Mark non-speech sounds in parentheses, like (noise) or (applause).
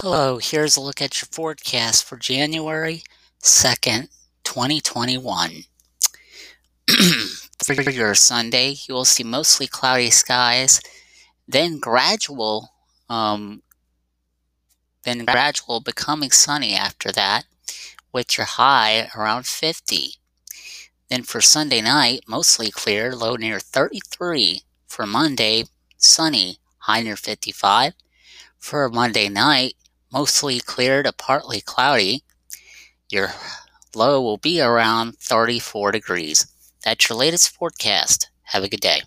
Hello, here's a look at your forecast for January 2nd, 2021. (clears throat) for your Sunday, you will see mostly cloudy skies, then gradual, um, then gradual becoming sunny after that, with your high around 50. Then for Sunday night, mostly clear, low near 33. For Monday, sunny, high near 55. For Monday night, mostly clear to partly cloudy. Your low will be around 34 degrees. That's your latest forecast. Have a good day.